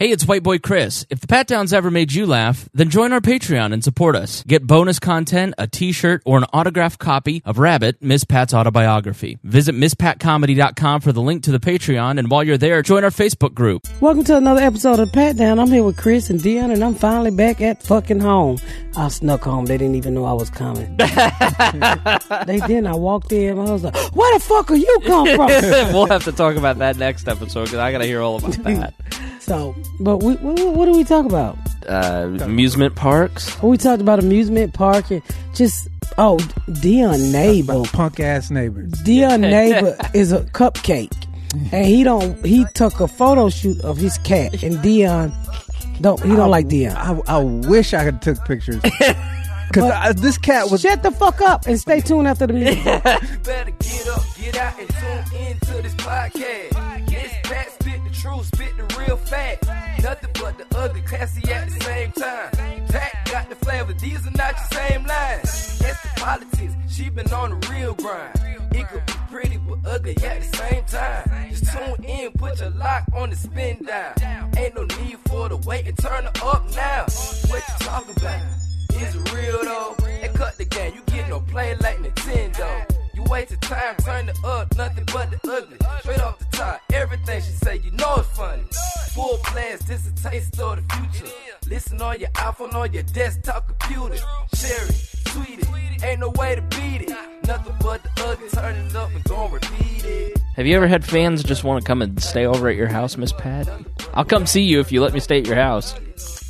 Hey, it's White Boy Chris. If the Pat Downs ever made you laugh, then join our Patreon and support us. Get bonus content, a t-shirt, or an autographed copy of Rabbit, Miss Pat's autobiography. Visit MissPatComedy.com for the link to the Patreon, and while you're there, join our Facebook group. Welcome to another episode of Pat Down. I'm here with Chris and Deon, and I'm finally back at fucking home. I snuck home. They didn't even know I was coming. they didn't. I walked in. I was like, "Where the fuck are you come from?" we'll have to talk about that next episode because I got to hear all about that. So, but we, what, what do we talk about? Uh, amusement parks. We talked about amusement park and just oh, Deon neighbor, punk ass neighbors. Deon neighbor is a cupcake, and he don't. He took a photo shoot of his cat, and Deon don't. He don't like Deon. I, I wish I could took pictures. Because this cat was. Shut the fuck up and stay tuned after the music. better get up, get out, and tune into this podcast. This Pat spit the truth, spit the real fact. Nothing but the ugly, classy at the same time. Pat got the flavor, these are not your same lines. That's the politics, she been on the real grind. It could be pretty but ugly at the same time. Just tune in, put your lock on the spin down. Ain't no need for the wait and turn it up now. What you talking about? Is it real though? And cut the game, you get no play like Nintendo. You wasted time, turn it up, nothing but the ugly. Straight off the top, everything she say, you know it's funny. Full blast, this a taste of the future. Listen on your iPhone, on your desktop computer. Share it, tweet it, ain't no way to beat it. Nothing but the ugly, turn it up and gon' repeat it. Have you ever had fans just want to come and stay over at your house, Miss Pat? I'll come see you if you let me stay at your house.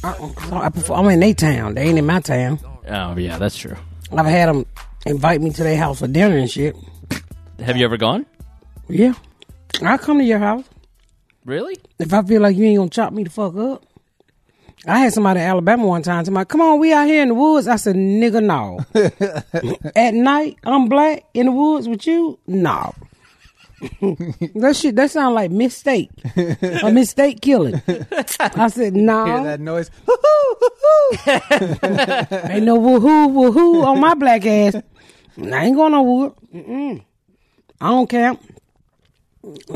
Uh-uh. I prefer, I'm in their town. They ain't in my town. Oh yeah, that's true. I've had them invite me to their house for dinner and shit. Have you ever gone? Yeah, I'll come to your house Really? if I feel like you ain't gonna chop me the fuck up. I had somebody in Alabama one time tell me, "Come on, we out here in the woods." I said, "Nigga, no." At night, I'm black in the woods with you. No. that shit. That sound like mistake. A mistake killing. I said, "No." Hear that noise? Ain't no woohoo woohoo on my black ass. I ain't going no wood. Mm-mm. I don't camp.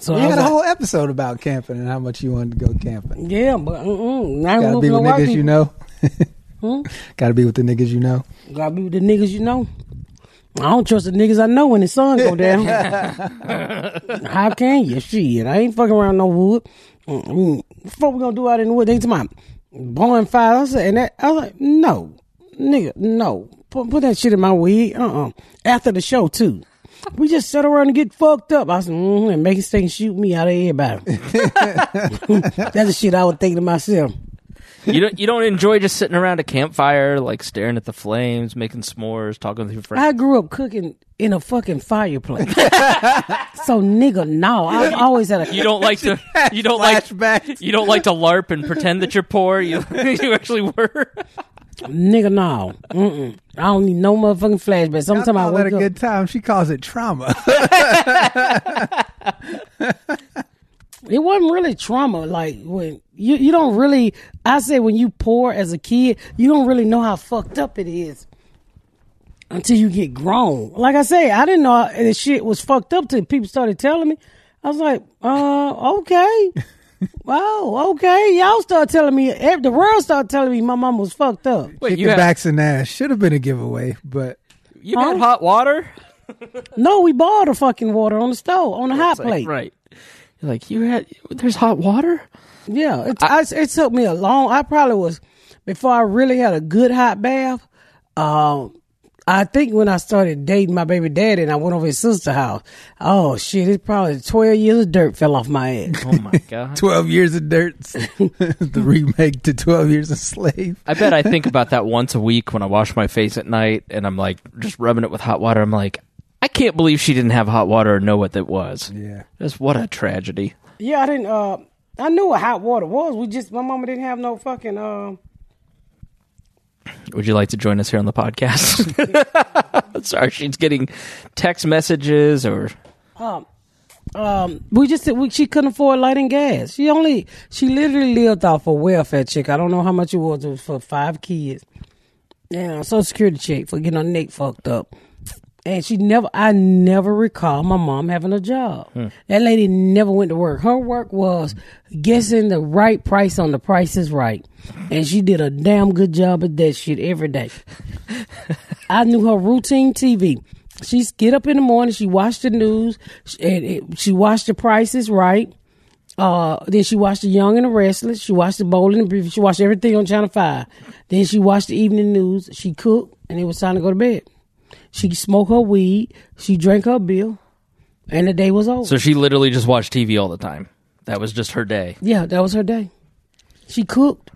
So We I had a like, whole episode about camping and how much you wanted to go camping. yeah, but mm-mm. I Gotta be with white niggas you know. Hmm? Gotta be with the niggas you know. Gotta be with the niggas you know. I don't trust the niggas I know when the sun go down. How can you? Shit, I ain't fucking around no wood. Mm-mm. What we gonna do out in the wood? They talking about bonfire. I said, and that, I was like, no, nigga, no. Put, put that shit in my weed. Uh uh After the show too. We just sit around and get fucked up. I said, mm-hmm, and make thing shoot me out of everybody. That's the shit I would think to myself. You don't you don't enjoy just sitting around a campfire, like staring at the flames, making s'mores, talking with your friends. I grew up cooking in a fucking fireplace. so nigga, no. I've always had a You don't like to you don't like Flashbacks. you don't like to LARP and pretend that you're poor. You you actually were. Nigga, no. Mm-mm. I don't need no motherfucking flashback. I Sometimes I, call that a up. good time. She calls it trauma. It wasn't really trauma. Like when you you don't really. I say when you poor as a kid, you don't really know how fucked up it is until you get grown. Like I say, I didn't know this shit was fucked up till people started telling me. I was like, uh, okay. Wow, okay. Y'all start telling me, ev- the world started telling me my mom was fucked up. Wait, Chicken you had, backs and ass should have been a giveaway, but you had hot water? No, we boiled the fucking water on the stove, on the hot It's like, plate. right. You're like you had there's hot water? Yeah, it, I, it took me a long. I probably was before I really had a good hot bath. Um, I think when I started dating my baby daddy and I went over his sister's house. Oh shit! It's probably twelve years of dirt fell off my head. Oh my god. 12 years of dirt. the remake to 12 years a slave. I bet I think about that once a week when I wash my face at night and I'm like just rubbing it with hot water. I'm like, I can't believe she didn't have hot water or know what that was. Yeah. Just what a tragedy. yeah, I didn't. Uh, I knew what hot water was. We just my mama didn't have no fucking. Uh, Would you like to join us here on the podcast? Sorry, she's getting text messages or um, um, we just we, she couldn't afford light and gas. She only she literally lived off a welfare check. I don't know how much it was. It was for five kids. Yeah, social security check for getting her neck fucked up. And she never, I never recall my mom having a job. That lady never went to work. Her work was guessing the right price on the price is right. And she did a damn good job at that shit every day. I knew her routine TV. She's get up in the morning, she watched the news, and it- she watched the prices right. Uh, then she watched the Young and the Restless. She watched the Bold and the Beautiful. She watched everything on Channel Five. Then she watched the evening news. She cooked, and it was time to go to bed. She smoked her weed. She drank her beer, and the day was over. So she literally just watched TV all the time. That was just her day. yeah, that was her day. She cooked.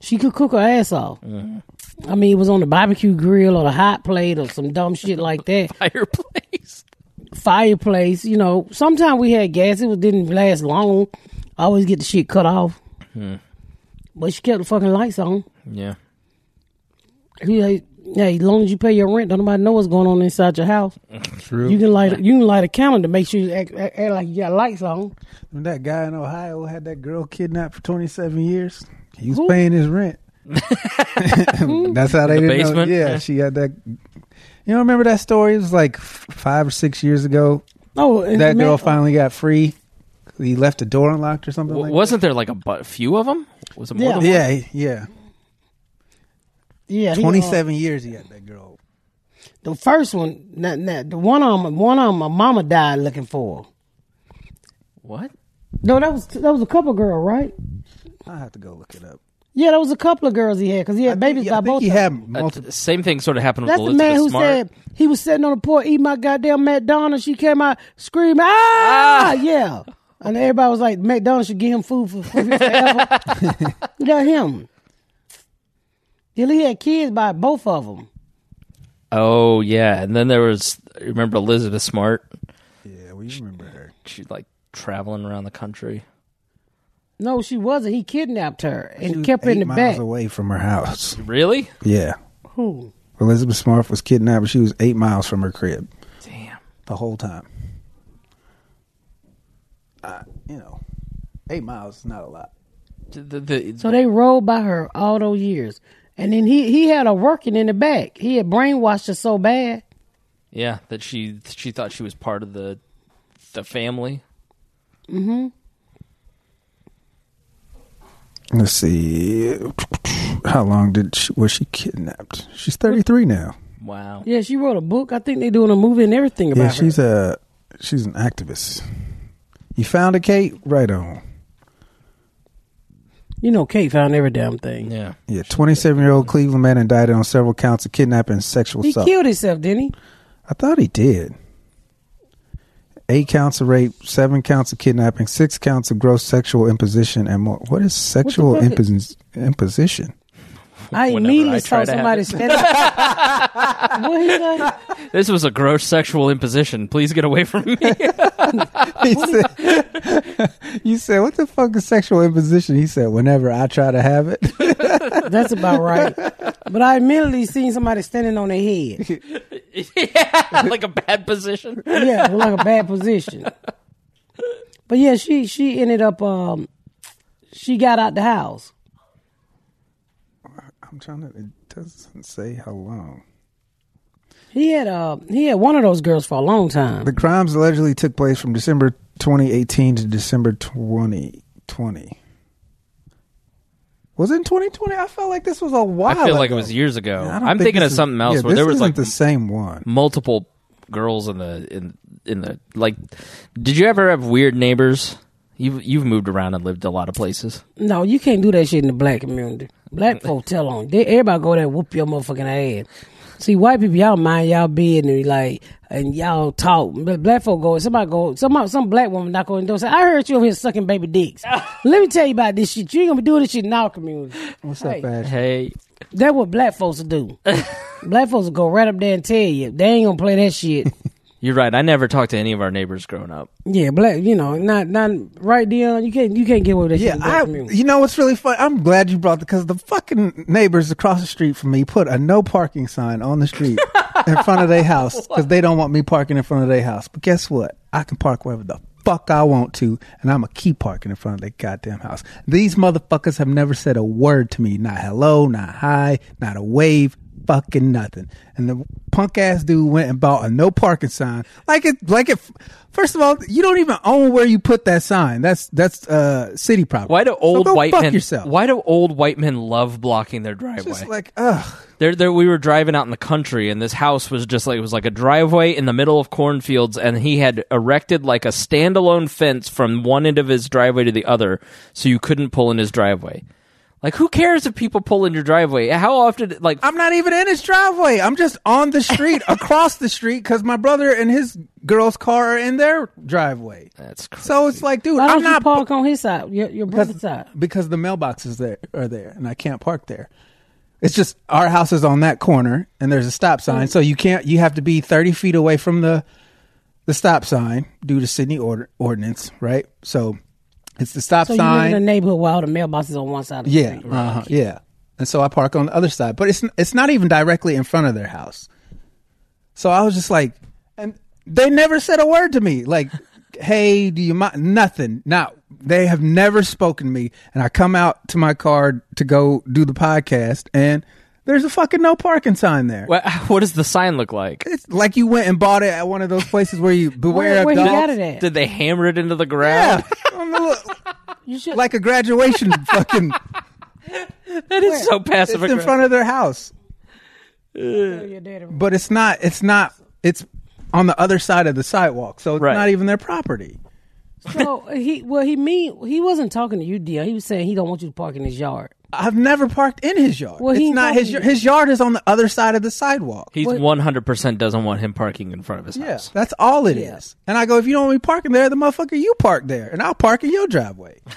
She could cook her ass off. Mm-hmm. I mean, it was on the barbecue grill or the hot plate or some dumb shit like that. Fireplace. fireplace. You know, sometimes we had gas. It was- didn't last long. I always get the shit cut off. Hmm. But she kept the fucking lights on. Yeah. He like, hey, as long as you pay your rent, don't nobody know what's going on inside your house. True. You can light you can light a candle to make sure you act, act, act like you got lights on. When that guy in Ohio had that girl kidnapped for 27 years, he was Who? paying his rent. That's how they the didn't basement? know. Yeah, Yeah. she had that. You know, remember that story? It was like five or six years ago. Oh, and That man- girl finally got free. He left the door unlocked or something. W- like wasn't there like a bu- few of them? Was it more Yeah. than one? Yeah, yeah. Yeah, he, uh, 27 years he had that girl. the first one, not, not, the one on one on my mama died looking for. What? No, that was that was a couple girl, right? I have to go look it up. Yeah, that was a couple of girls he had because he had babies Yeah, I by think both. he of them. had Uh, multiple. same thing sort of happened That's with the man who Smart. said he was sitting on the porch eating my goddamn McDonald's. She came out screaming, ah, yeah. And everybody was like, McDonald's should give him food for, for forever. yeah, him. Till he had kids by both of them. oh yeah, and then there was remember Elizabeth Smart? Yeah, we remember her. She like traveling around the country. No, she wasn't. He kidnapped her and She was kept her in the miles back. away from her house. Really? Yeah. Who? Elizabeth Smart was kidnapped. She was eight miles from her crib Damn. the whole time. Uh, you know, eight miles is not a lot. The, the, the- So they rode by her all those years. And then he, he had her working in the back. He had brainwashed her so bad. yeah, that she she thought she was part of the the family. Mm-hmm. Let's see. How long did she, was she kidnapped? She's 33 now. Wow. Yeah, she wrote a book. I think they're doing a movie and everything about Yeah, her. she's a she's an activist. You found a Kate? Right on. You know, Kate found every damn thing. Yeah. Yeah, 27 year old Cleveland man indicted on several counts of kidnapping and sexual He assault. killed himself, didn't he? I thought he did. Eight counts of rape, seven counts of kidnapping, six counts of gross sexual imposition, and more. What is sexual fuck is- impos- imposition? I immediately I saw somebody standing. what he say? This was a gross sexual imposition. Please get away from me. He said, you said, what the fuck is sexual imposition? He said, whenever I try to have it. That's about right. But I immediately seen somebody standing on their head. yeah, like a bad position. Yeah, like a bad position. But yeah, she she ended up um she got out the house. I'm trying to, it doesn't say how long. He had uh he had one of those girls for a long time. The crimes allegedly took place from December 2018 to December 2020. Was it in 2020? I felt like this was a while I feel like it was years ago. Yeah, I'm think thinking of is- something else yeah, where this there was isn't like the same one. multiple girls in the in in the like. Did you ever have weird neighbors? You've you've moved around and lived a lot of places. No, you can't do that shit in the black community. Black folk tell on. They, everybody go there and whoop your motherfucking ass. See, white people, y'all mind y'all business, like, and y'all talk. But black folk go, somebody go, some some black woman knock on the door and say, I heard you over here sucking baby dicks. Let me tell you about this shit. You ain't gonna be doing this shit in our community. What's Hey. up, Ash? Hey, That's what black folks will do. black folks will go right up there and tell you. They ain't gonna play that shit. You're right. I never talked to any of our neighbors growing up. Yeah, black, you know, not, not, right, Deon? You can't, you can't get away with that Yeah, in I, you know what's really fun? I'm glad you brought the because the fucking neighbors across the street from me put a no parking sign on the street in front of their house because they don't want me parking in front of their house. But guess what? I can park wherever the fuck I want to, and I'm gonna keep parking in front of their goddamn house. These motherfuckers have never said a word to me. Not hello, not hi, not a wave. Fucking nothing. And the punk ass dude went and bought a no parking sign. Like it, like it. First of all, you don't even own where you put that sign. That's that's uh city property. Why do old go white men? yourself? Why do old white men love blocking their driveway? just like ugh. there, there, we were driving out in the country, and this house was just like it was like a driveway in the middle of cornfields, and he had erected like a standalone fence from one end of his driveway to the other, so you couldn't pull in his driveway. Like, who cares if people pull in your driveway? How often? Like, I'm not even in his driveway. I'm just on the street, across the street, because my brother and his girl's car are in their driveway. that's crazy. So it's like, dude, Why I'm don't you not park on his side, your, your brother's side? because the mailboxes there are there, and I can't park there. It's just our house is on that corner, and there's a stop sign, mm. so you can't. You have to be 30 feet away from the the stop sign due to Sydney order, ordinance, right? So it's the stop So you live sign. in a neighborhood where all the mailboxes on one side of the Yeah, street. right? uh-huh, yeah. And so I park on the other side, but it's it's not even directly in front of their house. So I was just like, and they never said a word to me, like, "Hey, do you mind?" Nothing. Now they have never spoken to me, and I come out to my car to go do the podcast, and there's a fucking no parking sign there. What, what does the sign look like? It's like you went and bought it at one of those places where you beware Where, of where he dogs. got it at? Did they hammer it into the Yeah, ground? on the little- you should, like a graduation fucking. that is so passive. It's passive in aggressive. front of their house. tell your daddy. but it's not it's not it's on the other side of the sidewalk so it's Right. not even their property So he, well, he mean he wasn't talking to you, Deon. He was saying he don't want you to park in his yard. I've never parked in his yard Well, he it's ain't not his yard his yard is on the other side of the sidewalk He's What- one hundred percent doesn't want him parking in front of his yeah house. that's all it is. Yeah. and i go if you don't want me parking there the motherfucker you park there and i'll park in your driveway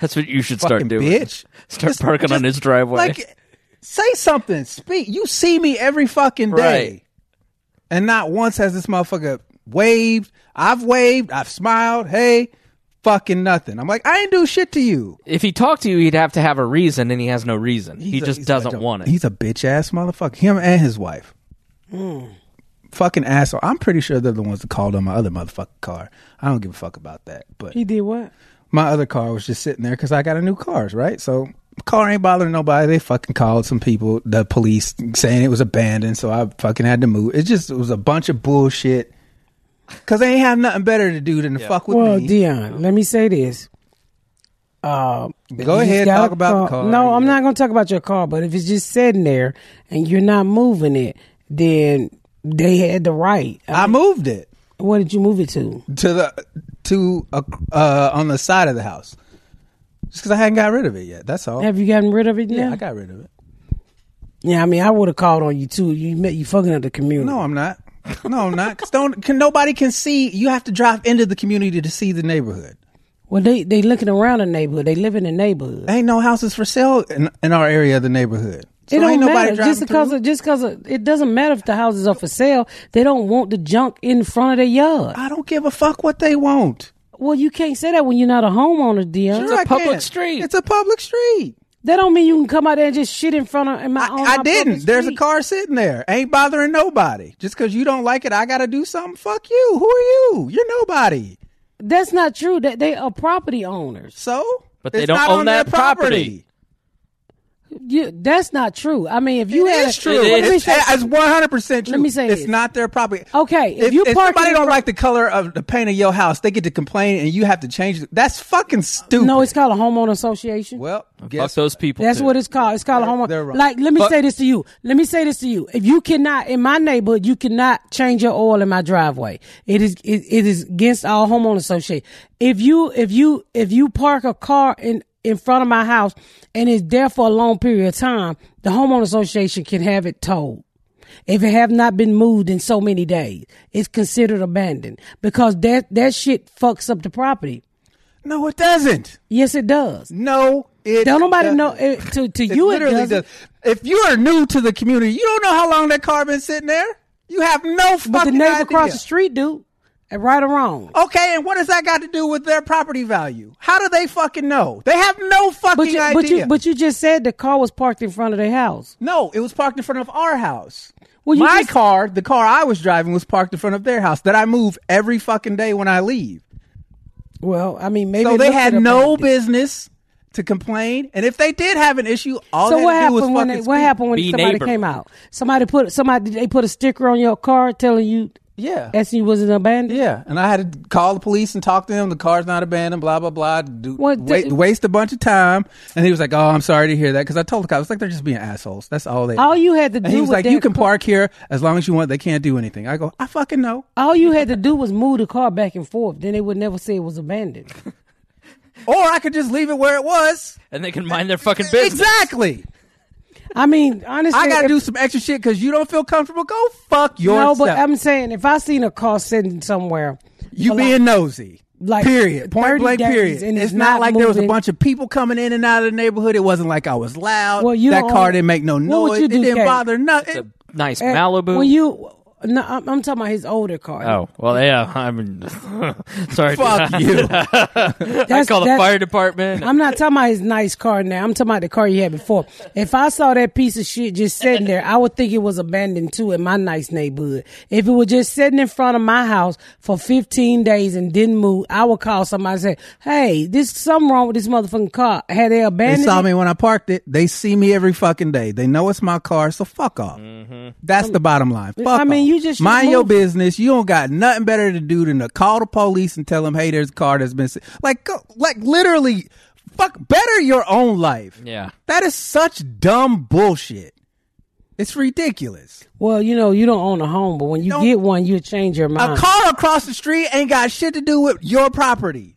That's what you should start Fucking doing. bitch Start Just- parking on just, his driveway. like say something speak you see me every fucking day Right. and not once has this motherfucker waved i've waved i've smiled hey fucking nothing i'm like i ain't do shit to you if he talked to you, he'd have to have a reason, and he has no reason. he a- just he's doesn't like a- want it. He's a bitch ass motherfucker. Him and his wife. Hmm. Fucking asshole. I'm pretty sure they're the ones that called on my other motherfucking car. I don't give a fuck about that. But He did what? my other car was just sitting there because I got a new car, right? So car ain't bothering nobody. They fucking called some people, the police, saying it was abandoned. So I fucking had to move. It just it was a bunch of bullshit. Cause they ain't have nothing better to do than to fuck with Well, me. Deon, let me say this. Uh, Go ahead, talk a about the car. No, I'm not going to talk about your car. But if it's just sitting there and you're not moving it, then they had the right. I moved it what did you move it to? to the to uh, uh on the side of the house. Just because I hadn't got rid of it yet. That's all. Have you gotten rid of it? Yet? Yeah, now? I got rid of it. Yeah, I mean, I would have called on you too. You met you fucking up the community. No, I'm not. No, not. Don't can nobody can see. You have to drive into the community to see the neighborhood. Well, they they looking around the neighborhood. They live in the neighborhood. Ain't no houses for sale in, in our area of the neighborhood. So it don't ain't nobody matter just driving because through. of, just because of, it doesn't matter if the houses are for sale. They don't want the junk in front of their yard. I don't give a fuck what they want. Well, you can't say that when you're not a homeowner, Deon. Sure a I public can. street. It's a public street. That don't mean you can come out there and just shit in front of in my. on I, my I didn't. public There's a car sitting there. Ain't bothering nobody. Just because you don't like it, I got to do something. Fuck you. Who are you? You're nobody. That's not true. That they are property owners. So, But they It's don't not own on their that property. You, that's not true. I mean, if you It had is a, true. Let me It's, say- it's 100 percent true. Let me say it's this. not their property. Okay, if if, you if park somebody in don't front- like the color of the paint of your house, they get to complain, and you have to change it. That's fucking stupid. no, it's called a homeowner association. well. Fuck Guess those people. That's too. what it's called. It's called a They're- homeowner. they're wrong. Like, let me But- say this to you. Let me say this to you. If you cannot in my neighborhood, you cannot change your oil in my driveway. It is it, it is against our homeowner association. If you if you if you park a car in in front of my house and it's there for a long period of time, the homeowner association can have it towed. If it have not been moved in so many days, it's considered abandoned because that that shit fucks up the property. No, it doesn't. Yes, it does. No, it. Don't nobody doesn't. know it, to to It you. It doesn't. does. If you are new to the community, you don't know how long that car been sitting there. You have no fucking But the neighbor idea. across the street do. And right or wrong. Okay, and what does that got to do with their property value? How do they fucking know? They have no fucking But you, idea. but you but you just said the car was parked in front of their house. no, it was parked in front of our house. Well, you My just- car, the car I was driving, was parked in front of their house that I move every fucking day when I leave. Well, I mean maybe so they had no abandoned. business to complain. And if they did have an issue, all So they what had to do was happened when fucking they, what happened when Be somebody neighborly. came out? Somebody put somebody they put a sticker on your car telling you Yeah. asking you was it abandoned. Yeah, and I had to call the police and talk to him. The car's not abandoned. Blah blah blah. Do, What wa- the- waste a bunch of time, and he was like, "Oh, I'm sorry to hear that." Because I told the cops, like, they're just being assholes. That's all they. All you had to and do he was like, "You can car- park here as long as you want. They can't do anything." I go, "I fucking know." All you had to do was move the car back and forth. Then they would never say it was abandoned. Or I could just leave it where it was. and they can mind their fucking business. Exactly. I mean, honestly, I gotta if- do some extra shit because you don't feel comfortable. Go fuck yourself. No, but I'm saying if I seen a car sitting somewhere, you being like- nosy. like period. Point 30 blank. Period. and It's it's not, not like there was a bunch of people coming in and out of the neighborhood. It wasn't like I was loud. Well, you that car own- didn't make no What would noise. you It didn't Kay? bother nothing. Nice eh, Malibu. When you, no, I'm, I'm talking about his older car. oh well, yeah. I'm sorry. Fuck you. I That's- call the that's- fire department. I'm not talking about his nice car now. I'm talking about the car you had before. If I saw that piece of shit just sitting there, I would think it was abandoned too in my nice neighborhood. If it was just sitting in front of my house for 15 days and didn't move, I would call somebody and say, "Hey, there's something wrong with this motherfucking car. Had they abandoned? They abandoned saw it?" me when I parked it. They see me every fucking day. They know it's my car, so fuck off. Mm-hmm. That's the bottom line. Fuck I mean, off. You just should mind your business. You don't got nothing better to do than to call the police and tell them, "Hey, there's a car that's been like, like literally, fuck, better your own life." Yeah. that is such dumb bullshit. It's ridiculous. Well, you know, you don't own a home, but when you Don't- get one, you change your mind. A car across the street ain't got shit to do with your property.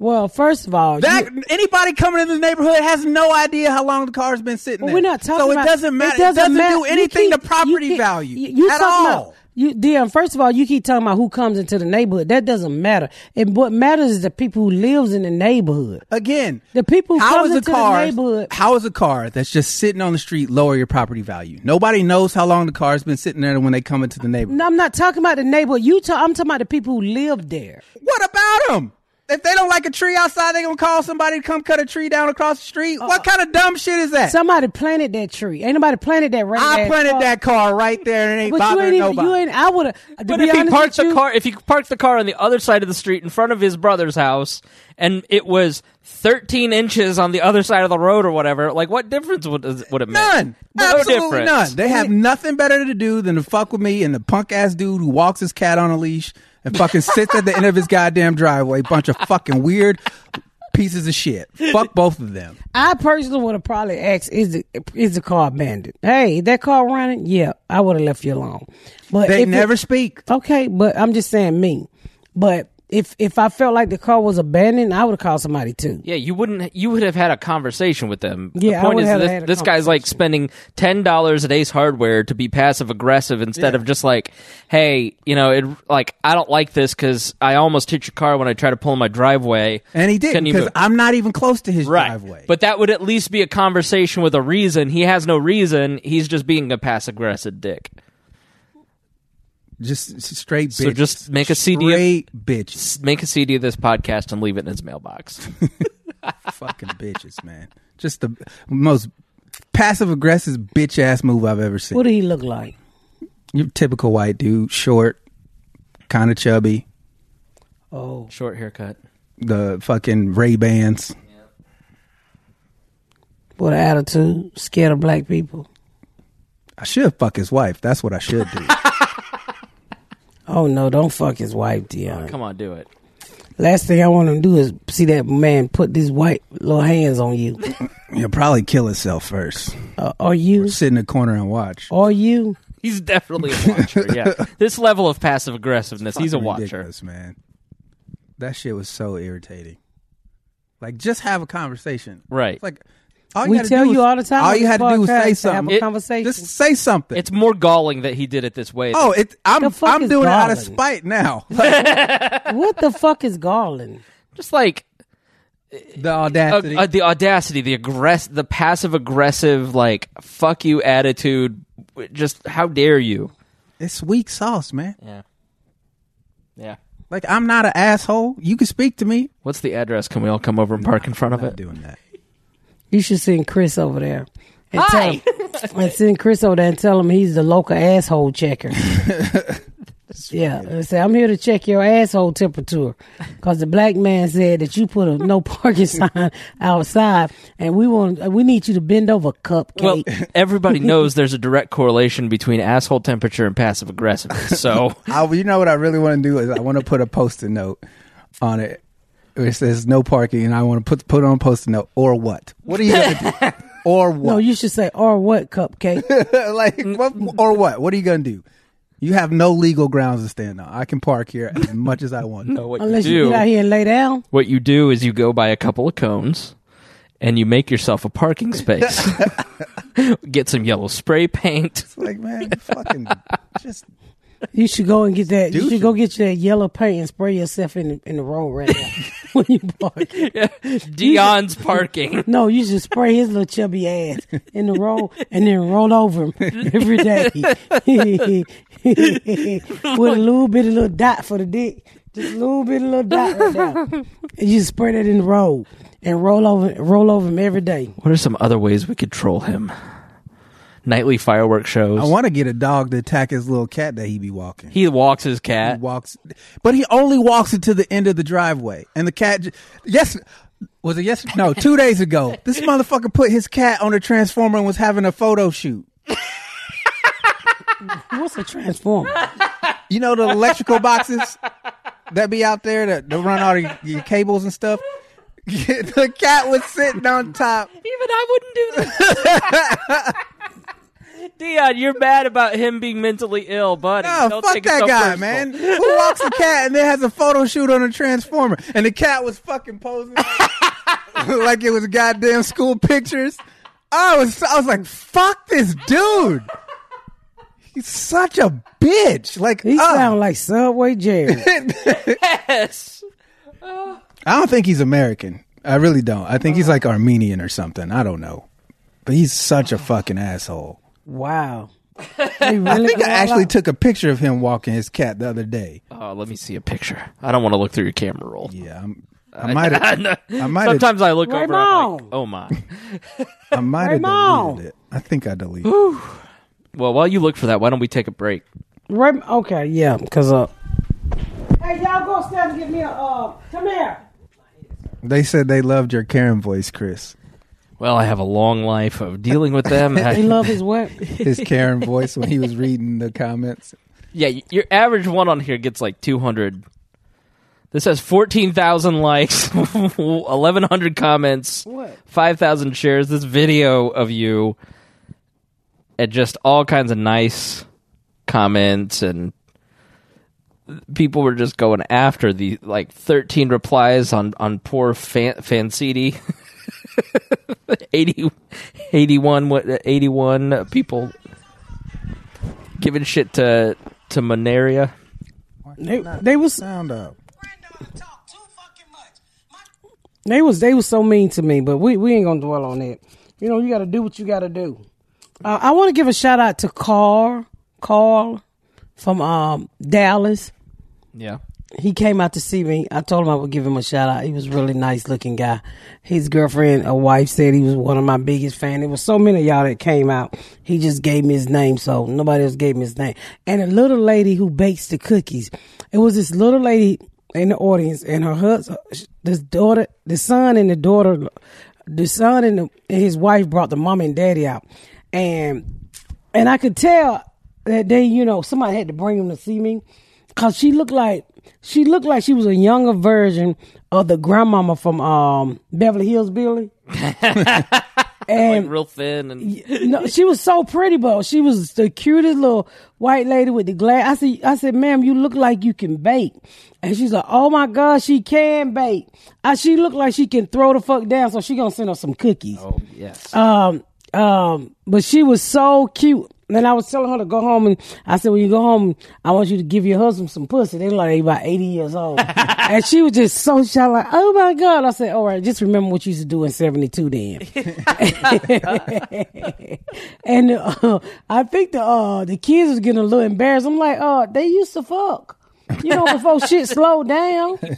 Well, first of all, That you- anybody coming into the neighborhood has no idea how long the car's been sitting Well, there. we're not talking so about. it doesn't matter. It doesn't, matter. do anything keep- to property you keep- value You, at all. About, you, Deon, first of all, you keep talking about who comes into the neighborhood. That doesn't matter. And what matters is the people who lives in the neighborhood. Again, The people who how comes is into the neighborhood- How is a car that's just sitting on the street lower your property value? Nobody knows how long the car's been sitting there when they come into the neighborhood. No, I'm not talking about the neighborhood. You talk, I'm talking about the people who live there. What about them? If they don't like a tree outside, they gonna call somebody to come cut a tree down across the street. Uh-uh. what kind of dumb shit is that? Somebody planted that tree. Ain't nobody planted that right I planted that car right there and it ain't But you bothering ain't even, nobody. you ain't, I would have, But if he honest parked the you, car, if he parked the car on the other side of the street in front of his brother's house, and it was 13 inches on the other side of the road or whatever, like what difference would would it make? None. No Absolutely difference. none. They have nothing better to do than to fuck with me and the punk ass dude who walks his cat on a leash and fucking sits at the end of his goddamn driveway. Bunch of fucking weird pieces of shit. Fuck both of them. I personally would have probably asked, "Is the is the car abandoned?" Hey, that car running? Yeah, I would have left you alone. But They if it- never speak. okay, but I'm just saying me. But if if I felt like the car was abandoned, I would have called somebody too. Yeah, you wouldn't. You would have had a conversation with them. Yeah, I the point would is have this, had this guy's like spending ten dollars at Ace Hardware to be passive aggressive instead of just like, hey, you know, it like I don't like this because I almost hit your car when I tried to pull in my driveway, And he did because? I'm not even close to his right. driveway. But that would at least be a conversation with a reason. He has no reason. He's just being a passive aggressive dick. Just straight bitches. So just make a CD of- Straight bitches. Make a CD of this podcast and leave it in his mailbox. fucking bitches, man. Just the most passive aggressive bitch ass move I've ever seen. What did he look like? Your typical white dude, short, kind of chubby, Oh, Short haircut. the fucking Ray Bans. what an attitude! Scared of black people. I should fuck his wife. That's what I should do. Oh no, don't fuck his wife, Deon. Come on, do it. Last thing I want him to do is see that man put these white little hands on you. He'll probably kill himself first. Uh, are you? Sit in the corner and watch. Are you? He's definitely a watcher. Yeah, this level of passive aggressiveness, he's a Fucking watcher. ridiculous, man. That shit was so irritating. Like, just have a conversation. Right. It's like all We tell you is- all the time All you had to do was podcast say to have something. a It- conversation. Just say something. It's more galling that he did it this way. oh, it, I'm I'm is doing it out of spite now. what the fuck is Garland? just like the uh, audacity. uh, the audacity, the aggress, the passive aggressive, like fuck you attitude. Just how dare you? it's weak sauce, man. Yeah, yeah. Like I'm not an asshole. You can speak to me. What's the address? Can we all come over and park in front of I'm not it? doing that. You should send Chris over there. And Hi. Tell him, and send Chris over there and tell him he's the local asshole checker. Yeah, forget it. I say I'm here to check your asshole temperature, because the black man said that you put a no parking sign outside, and we want we need you to bend over, cupcake. Well, everybody knows there's a direct correlation between asshole temperature and passive aggressiveness. So I, you know what I really want to do is I want to put a post-it note on it. Where it says no parking, and I want to put put on a post-it note. Or what? What are you gonna do? Or what? no, you should say or what cupcake. like what, or what? What are you gonna do? You have no legal grounds to stand on. I can park here as much as I want. no, what Unless you you get out here and lay down. what you do is you go buy a couple of cones and you make yourself a parking space. Get some yellow spray paint. It's like man, fucking just You should go and get that. You should go get that yellow paint and spray yourself in the, in the road right now when you park. Deon's parking. No, you should spray his little chubby ass in the road and then roll over him every day with a little bit of little dot for the dick. Just a little bit of little dot right there. And you spray that in the road and roll over roll over him every day. What are some other ways we could troll him? Nightly fireworks shows. I want to get a dog to attack his little cat that he be walking. he walks his He cat. walks, but he only walks it to the end of the driveway, and the cat. j- Yes, was it yes? No, two days ago, this motherfucker put his cat on a transformer and was having a photo shoot. What's a transformer? You know the electrical boxes that be out there that, that run all your, your cables and stuff. the cat was sitting on top. Even I wouldn't do that. Deon, you're mad about him being mentally ill, buddy. No, Don't fuck take it that so guy, personal. man. Who walks a cat and then has a photo shoot on a transformer? And the cat was fucking posing like, like it was goddamn school pictures. I was, I was like, fuck this dude. He's such a bitch. Like, He uh, sound like Subway Jerry. Yes. I don't think he's American. I really don't. I think he's like Armenian or something. I don't know. But he's such a fucking asshole. Wow. He I think I actually out. took a picture of him walking his cat the other day. Oh, let me see a picture. I don't want to look through your camera roll. Yeah, I'm, I might have. I might. Sometimes I look over. I'm like, oh my. I might have deleted it. I think I deleted. it. Well, while you look for that, why don't we take a break? Right, okay, yeah, because uh. Hey, y'all go upstairs and give me a uh. Come here. They said they loved your Karen voice, Chris. Well, I have a long life of dealing with them. He love his what? His Karen voice when he was reading the comments. yeah, your average one on here gets like 200. This has 14,000 likes, 1,100 comments, 5,000 shares. This video of you and just all kinds of nice comments and people were just going after the like 13 replies on on poor fan Fanciti. 80 81 what 81 people giving shit to to Monaria. They, they was Sound up. they was they was so mean to me, but we we ain't gonna dwell on that. You know, you got to do what you got to do. Uh, I want to give a shout out to Carl Carl from um Dallas. Yeah. He came out to see me. I told him I would give him a shout out. He was really nice looking guy. His girlfriend, a wife, said he was one of my biggest fans. There was so many y'all that came out. He just gave me his name, so nobody else gave me his name. And a little lady who bakes the cookies. It was this little lady in the audience, and her husband, this daughter, the son and the daughter, the son and, the, and his wife brought the mom and daddy out, and and I could tell that they, you know, somebody had to bring them to see me, cause she looked like she looked like she was a younger version of the grandmama from um Beverly Hills Billy. and Like real thin and no, she was so pretty, but she was the cutest little white lady with the glass. I said, I said, ma'am, you look like you can bake. And she's like, oh my God, she can bake. I, she looked like she can throw the fuck down, so she gonna send us some cookies. oh yes. Um, um, but she was so cute. And I was telling her to go home, and I said, when you go home, I want you to give your husband some pussy. They like they about eighty years old, and she was just so shy, like, oh my god. I said, all right, just remember what you used to do in seventy two, then. and uh, I think the uh, the kids was getting a little embarrassed. I'm like, oh, they used to fuck, you know, before shit slowed down.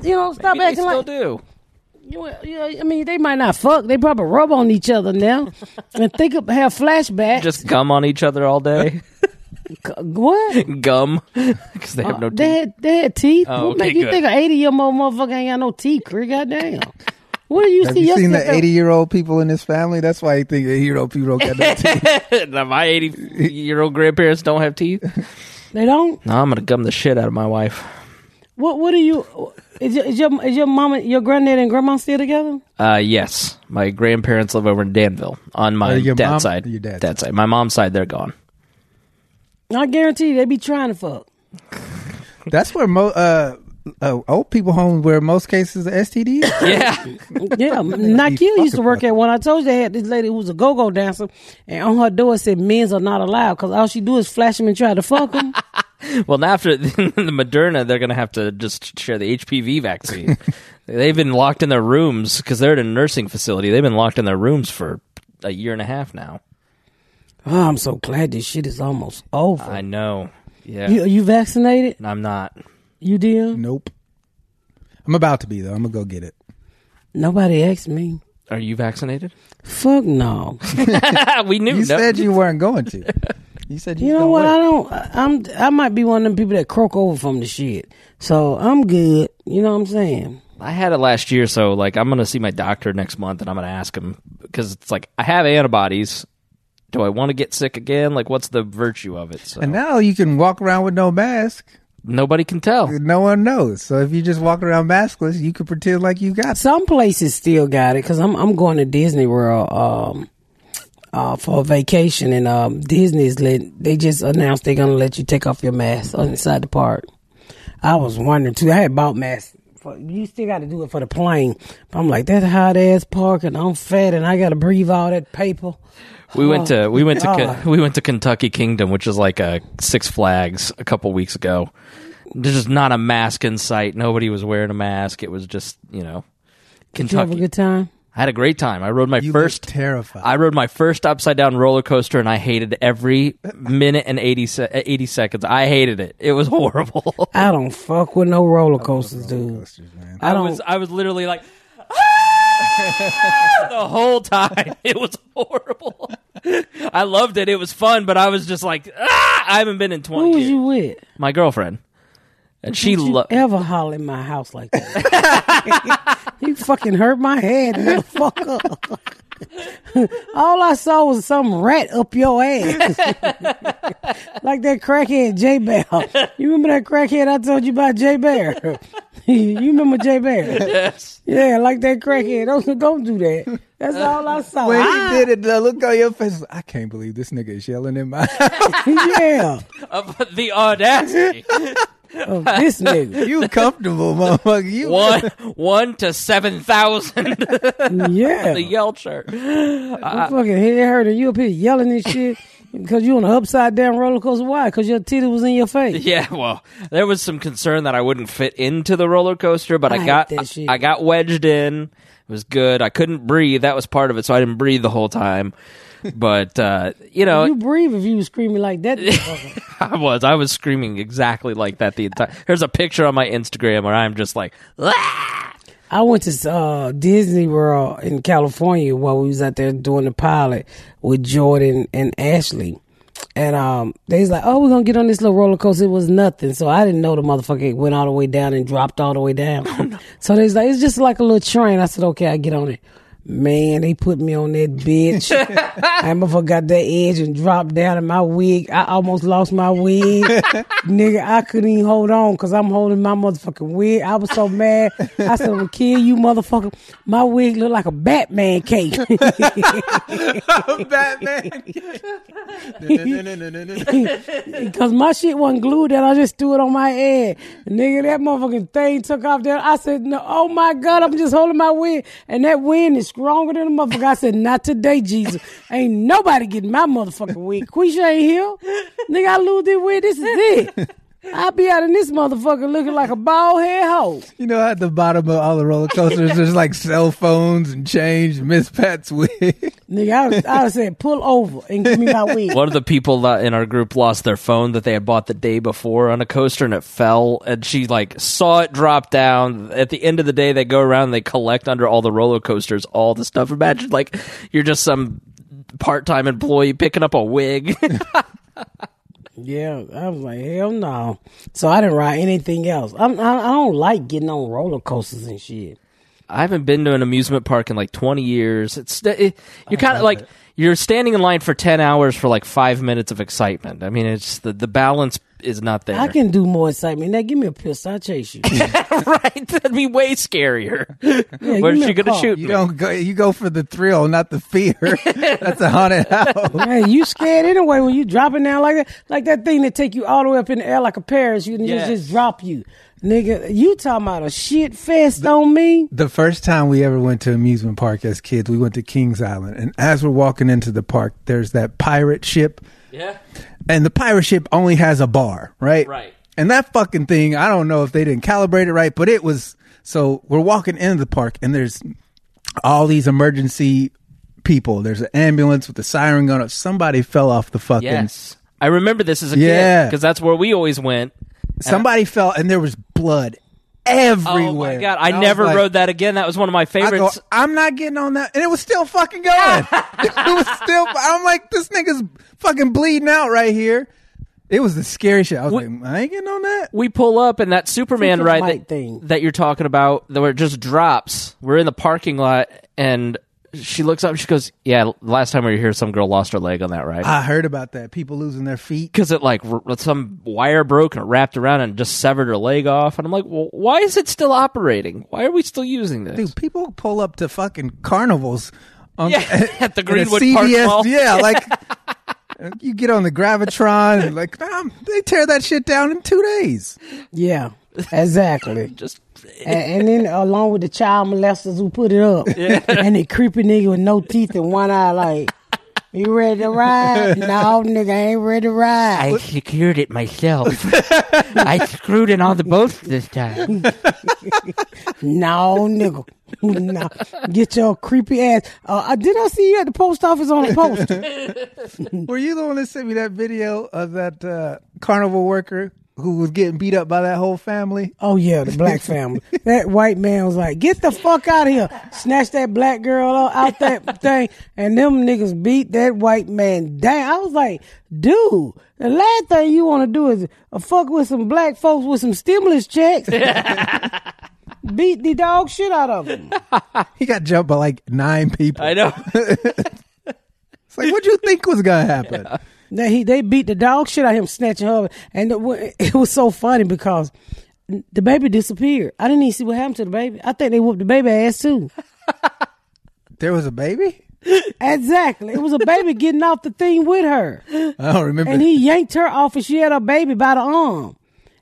You know, stop Maybe they acting still like do. You know, yeah, I mean, they might not fuck. They probably rub on each other now and think of have flashbacks. Just gum on each other all day. What? Gum because they have no Uh, they teeth. had, they had teeth. Oh, what okay, make you good. think an 80 year old motherfucker ain't got no teeth, Chris? Goddamn. What do you Have see? you seen the 80 year old people in this family? That's why you think 80 year old people don't get no teeth. Now, my eighty year old grandparents don't have teeth. They don't? No, I'm gonna gum the shit out of my wife. What What do you. Is your, is your, is your mama, your granddad and grandma still together? Uh, yes, my grandparents live over in Danville on my your dad's mom- side. your dad's dad's side. My mom's side, they're gone. I guarantee you, they be trying to fuck. That's where mo- uh, uh, old people homes where most cases of STDs. Yeah, Yeah, Nakia used to work at one. I told you they had this lady who was a go-go dancer, and on her door it said "men's are not allowed" because all she do is flash them and try to fuck them. well, now after the Moderna, they're gonna have to just share the HPV vaccine. They've been locked in their rooms because they're at a nursing facility. They've been locked in their rooms for a year and a half now. oh, I'm so glad this shit is almost over. I know. Yeah, you, you vaccinated? I'm not. You did? nope. I'm about to be though. I'm gonna go get it. Nobody asked me. Are you vaccinated? Fuck no. we knew. You no- said you weren't going to. You said you, You know what? work. I don't. I'm. I might be one of them people that croak over from the shit. So I'm good. You know what I'm saying? I had it last year, so like I'm gonna see my doctor next month, and I'm gonna ask him because it's like I have antibodies. Do I want to get sick again? Like, what's the virtue of it? So And now you can walk around with no mask. nobody can tell. No one knows. So if you just walk around maskless, you could pretend like you got. Some places still got it because I'm I'm going to Disney World um uh for a vacation and um Disney's let they just announced they're gonna let you take off your mask inside the park. I was wondering too. I had bought masks. For, you still got to do it for the plane. But I'm like that hot ass park and I'm fat and I got to breathe all that paper. We went to we went to Ken- we went to Kentucky Kingdom, which is like a Six Flags, a couple weeks ago. There's just not a mask in sight. Nobody was wearing a mask. It was just you know Did you have a good time? I had a great time. I rode my You first terrified. I rode my first upside down roller coaster, and I hated every minute and 80, se- 80 seconds. I hated it. It was horrible. I don't fuck with no roller coasters, dude. I I don't. was I was literally like "Ah!" the whole time. It was horrible. I loved it. It was fun, but I was just like, ah! I haven't been in who twenty was years. you with? My girlfriend, and she Don't you loved. ever holler in my house like that? you fucking hurt my head, motherfucker. All I saw was some rat up your ass, like that crackhead J Bear. You remember that crackhead I told you about, J Bear? you remember J Bear? Yes. Yeah, like that crackhead. Don't don't do that. That's all I saw. when Ah, he did it, the look on your face. I can't believe this nigga is yelling in my. yeah, Of the audacity. Of this nigga. you comfortable, motherfucker? You one one to seven thousand. Yeah, the yell chart. I'm uh, fucking head hurting. You up here yelling and shit because you on an upside down roller coaster. Why? Because your titty was in your face. Yeah, well, there was some concern that I wouldn't fit into the roller coaster, but I I, got that shit. I got wedged in. It was good. I couldn't breathe. That was part of it, so I didn't breathe the whole time. But uh, you know, You breathe if you was screaming like that. I was I was screaming exactly like that the entire. Here's a picture on my Instagram where I'm just like, "Ah!" I went to uh, Disney World in California while we was out there doing the pilot with Jordan and Ashley. And um, they was like, "Oh, we're gonna get on this little roller coaster." It was nothing, so I didn't know the motherfucker went all the way down and dropped all the way down. So they was like, "It's just like a little train." I said, "Okay, I get on it." Man, they put me on that bitch. I motherfucker got that edge and dropped down in my wig. I almost lost my wig. Nigga, I couldn't even hold on because I'm holding my motherfucking wig. I was so mad. I said, I'm kill you, motherfucker. My wig looked like a Batman cape. Batman. Because my shit wasn't glued down. I just threw it on my head. Nigga, that motherfucking thing took off there. I said, no, oh my God, I'm just holding my wig. And that wind is stronger than a motherfucker. I said, not today, Jesus. Ain't nobody getting my motherfucking wig. Quisha ain't here. Nigga, I lose this wig. This is it. I be out in this motherfucker looking like a bald head hoe. You know, at the bottom of all the roller coasters, there's like cell phones and change. Miss Pat's wig. Nigga, I, was, I said, pull over and give me my wig. One of the people that in our group lost their phone that they had bought the day before on a coaster and it fell and she like saw it drop down. At the end of the day they go around and they collect under all the roller coasters all the stuff. Imagine like you're just some part time employee picking up a wig. Yeah, I was like, hell no. So I didn't ride anything else. I'm, I, I don't like getting on roller coasters and shit. I haven't been to an amusement park in like 20 years. It's it, you're kind of like you're standing in line for 10 hours for like 5 minutes of excitement. I mean, it's the the balance is not there. I can do more excitement. Now give me a pistol, I'll chase you. right? That'd be way scarier. Yeah, Where's she going to shoot You me? don't go. You go for the thrill, not the fear. That's a haunted house. hey, you scared anyway when you dropping down like that, like that thing that take you all the way up in the air like a parachute and Yes. just, just drop you, nigga. You talking about a shit fest on me? The first time we ever went to amusement park as kids, we went to Kings Island, and as we're walking into the park, there's that pirate ship, Yeah. and the pirate ship only has a bar, right? Right. And that fucking thing, I don't know if they didn't calibrate it right, but it was. So we're walking into the park, and there's all these emergency people. There's an ambulance with the siren going up. Somebody fell off the fucking. Yes. I remember this as a Yeah. kid because that's where we always went. Somebody fell, and there was blood everywhere. Oh my god! I, And never like- rode that again. That was one of my I go, favorites. I'm not getting on that, and it was still fucking going. it was still. I'm like, this nigga's fucking bleeding out right here. It was the scary shit. I was What- like, I ain't getting on that. we pull up and that Superman ride that, thing. that you're talking about, that where it just drops. We're in the parking lot and she looks up and she goes, "Yeah, last time we were here, some girl lost her leg on that ride." I heard about that. People losing their feet. because it like r- some wire broke and it wrapped around and just severed her leg off. And I'm like, well, why is it still operating? Why are we still using this? Dude, people pull up to fucking carnivals. On, Yeah, at the in a Greenwood Park Mall. Yeah, like you get on the gravitron, and like nah, they tear that shit down in two days. Yeah, exactly. Just and, and then along with the child molesters who put it up, and the creepy nigga with no teeth and one eye, like, you ready to ride? no, nigga, I ain't ready to ride. I secured it myself. I screwed in all the bolts this time. no, nigga, no, get your creepy ass. Uh, I did I see you at the post office on a poster? Were you the one that sent me that video of that uh, carnival worker who was getting beat up by that whole family? Oh yeah, the black family. that white man was like, "Get the fuck out of here!" Snatch that black girl out out that thing, and them niggas beat that white man down. I was like, "Dude, the last thing you want to do is uh, fuck with some black folks with some stimulus checks." beat the dog shit out of him. He got jumped by like nine people. I know. It's like, what do you think was gonna happen? They he they beat the dog shit out of him, snatching her, and it, it was so funny because the baby disappeared. I didn't even see what happened to the baby. I think they whooped the baby ass too. There was a baby. Exactly. It was a baby getting off the thing with her. I don't remember. And he yanked her off and she had her baby by the arm.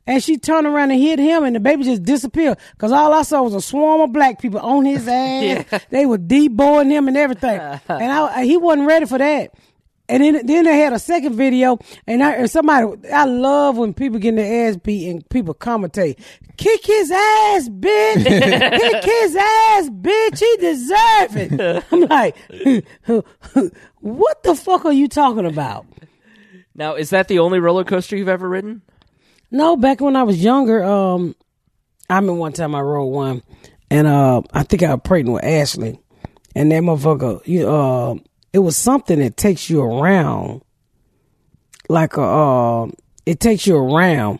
And she turned around and hit him and the baby just disappeared. Cause all I saw was a swarm of black people on his ass. They were deboing him and everything. and I, he wasn't ready for that. And then, then they had a second video, and, I, and somebody, I love when people get in their ass beat and people commentate, kick his ass, bitch, kick his ass, bitch, he deserve it. I'm like, what the fuck are you talking about? now, is that the only roller coaster you've ever ridden? No, back when I was younger, um, I mean, one time I rode one, and uh, I think I was pregnant with Ashley, and that motherfucker, you, uh, it was something that takes you around, like a, uh, it takes you around,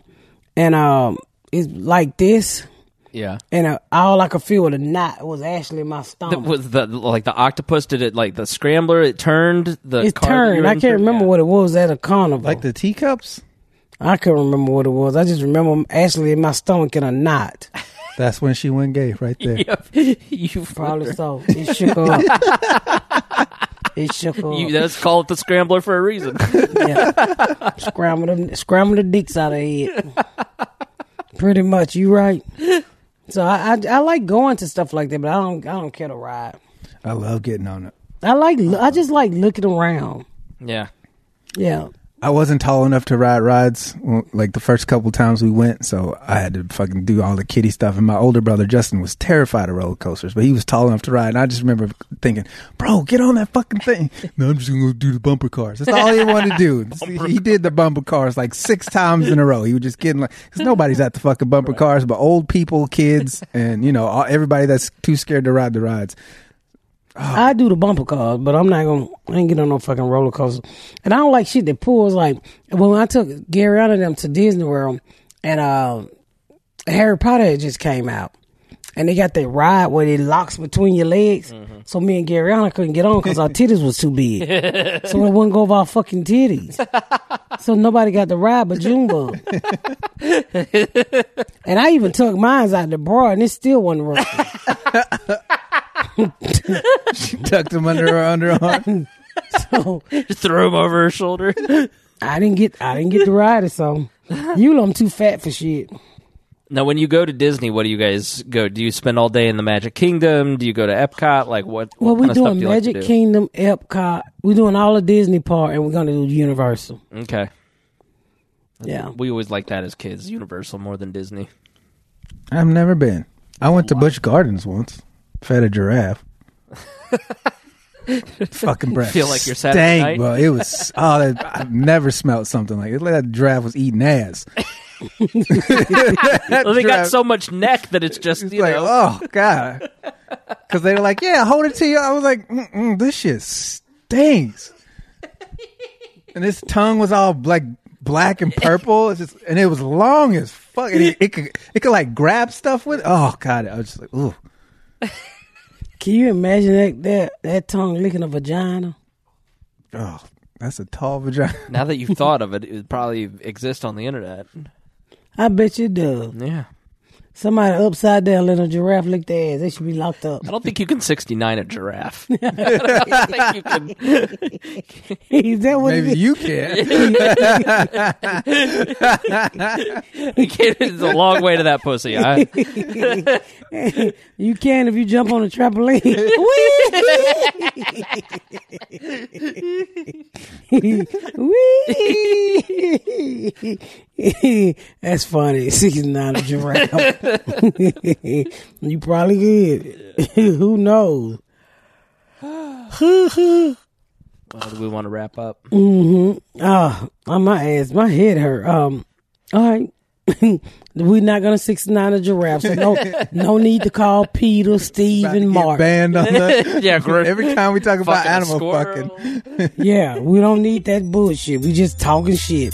and um, it's like this, Yeah. and uh, all I could feel with a knot was actually in my The, stomach. was the like the octopus? Did it like the scrambler? It turned the. it car that you turned. I can't remember Yeah. what it was at a carnival. like the teacups. I couldn't remember what it was. I just remember Ashley in my stomach in a knot. That's when she went gay, right there. Yep. you Probably so. It shook up. It shook her You, up. let's call it the scrambler for a reason. Yeah. scramble them, scramble the dicks out of head. Pretty much, you right. So I, I I like going to stuff like that, but I don't I don't care to ride. I love getting on it. I like I just like looking around. yeah. Yeah. I wasn't tall enough to ride rides like the first couple times we went, so I had to fucking do all the kiddie stuff. And my older brother Justin was terrified of roller coasters, but he was tall enough to ride. And I just remember thinking, "Bro, get on that fucking thing." no, I'm just gonna go do the bumper cars. That's all he wanted to do. he did the bumper cars like six times in a row. He was just getting like, because nobody's at the fucking bumper cars, but old people, kids, and you know all, everybody that's too scared to ride the rides. I do the bumper cars, but I'm not gonna. I ain't get on no fucking roller coaster, and I don't like shit that pulls. Like when I took Gary out of them to Disney World, and uh, Harry Potter had just came out, and they got that ride where it locks between your legs. So me and Garyana couldn't get on because our titties was too big, so it wouldn't go over our fucking titties. so nobody got the ride but Junebug. and I even took mines out the bra, and it still wasn't working. Tucked him under her underarm. so Just throw him over her shoulder. I didn't get I didn't get to ride it, so you know I'm too fat for shit. now, when you go to Disney, what do you guys go? Do you spend all day in the Magic Kingdom? Do you go to Epcot? Like what? Well, what we kind of stuff doing do you like Magic do? Kingdom, Epcot. We're doing all the Disney part, and we're gonna do Universal. Okay, Yeah, we always like that as kids. Universal more than Disney. I've never been. I went to Busch Gardens once. Fed a giraffe. Fucking breath. Feel like you're Saturday stank, bro. It was. Oh, that, I've never smelled something like it. Like that giraffe was eating ass. Well, they got so much neck that it's just you like, know. oh god, because they were like, yeah, hold it to you. I was like, this shit stinks. and his tongue was all like black and purple. It's just, and it was long as fuck. And it, it could, it could like grab stuff with. Oh god, I was just like, ooh, can you imagine that that that tongue licking a vagina? oh, that's a tall vagina. Now that you've thought of it, it would probably exist on the internet. I bet you do. Yeah, Somebody upside down let a giraffe lick their ass. They should be locked up. I don't think you can 69 a giraffe. I don't think you can. Is that what Maybe it is? you can. It's a long way to that pussy. I, You can if you jump on a trampoline. Whee! That's funny. Six nine a giraffe. you probably could. Who knows? well, do we want to wrap up? Oh, on my ass, my head hurt. Um, all right. We're not gonna six nine a giraffe, so no, no need to call Peter, Steve, and Mark. banned on the. Yeah, gr- Every time we talk about animal squirrel. fucking, Yeah, we don't need that bullshit. We just talking shit.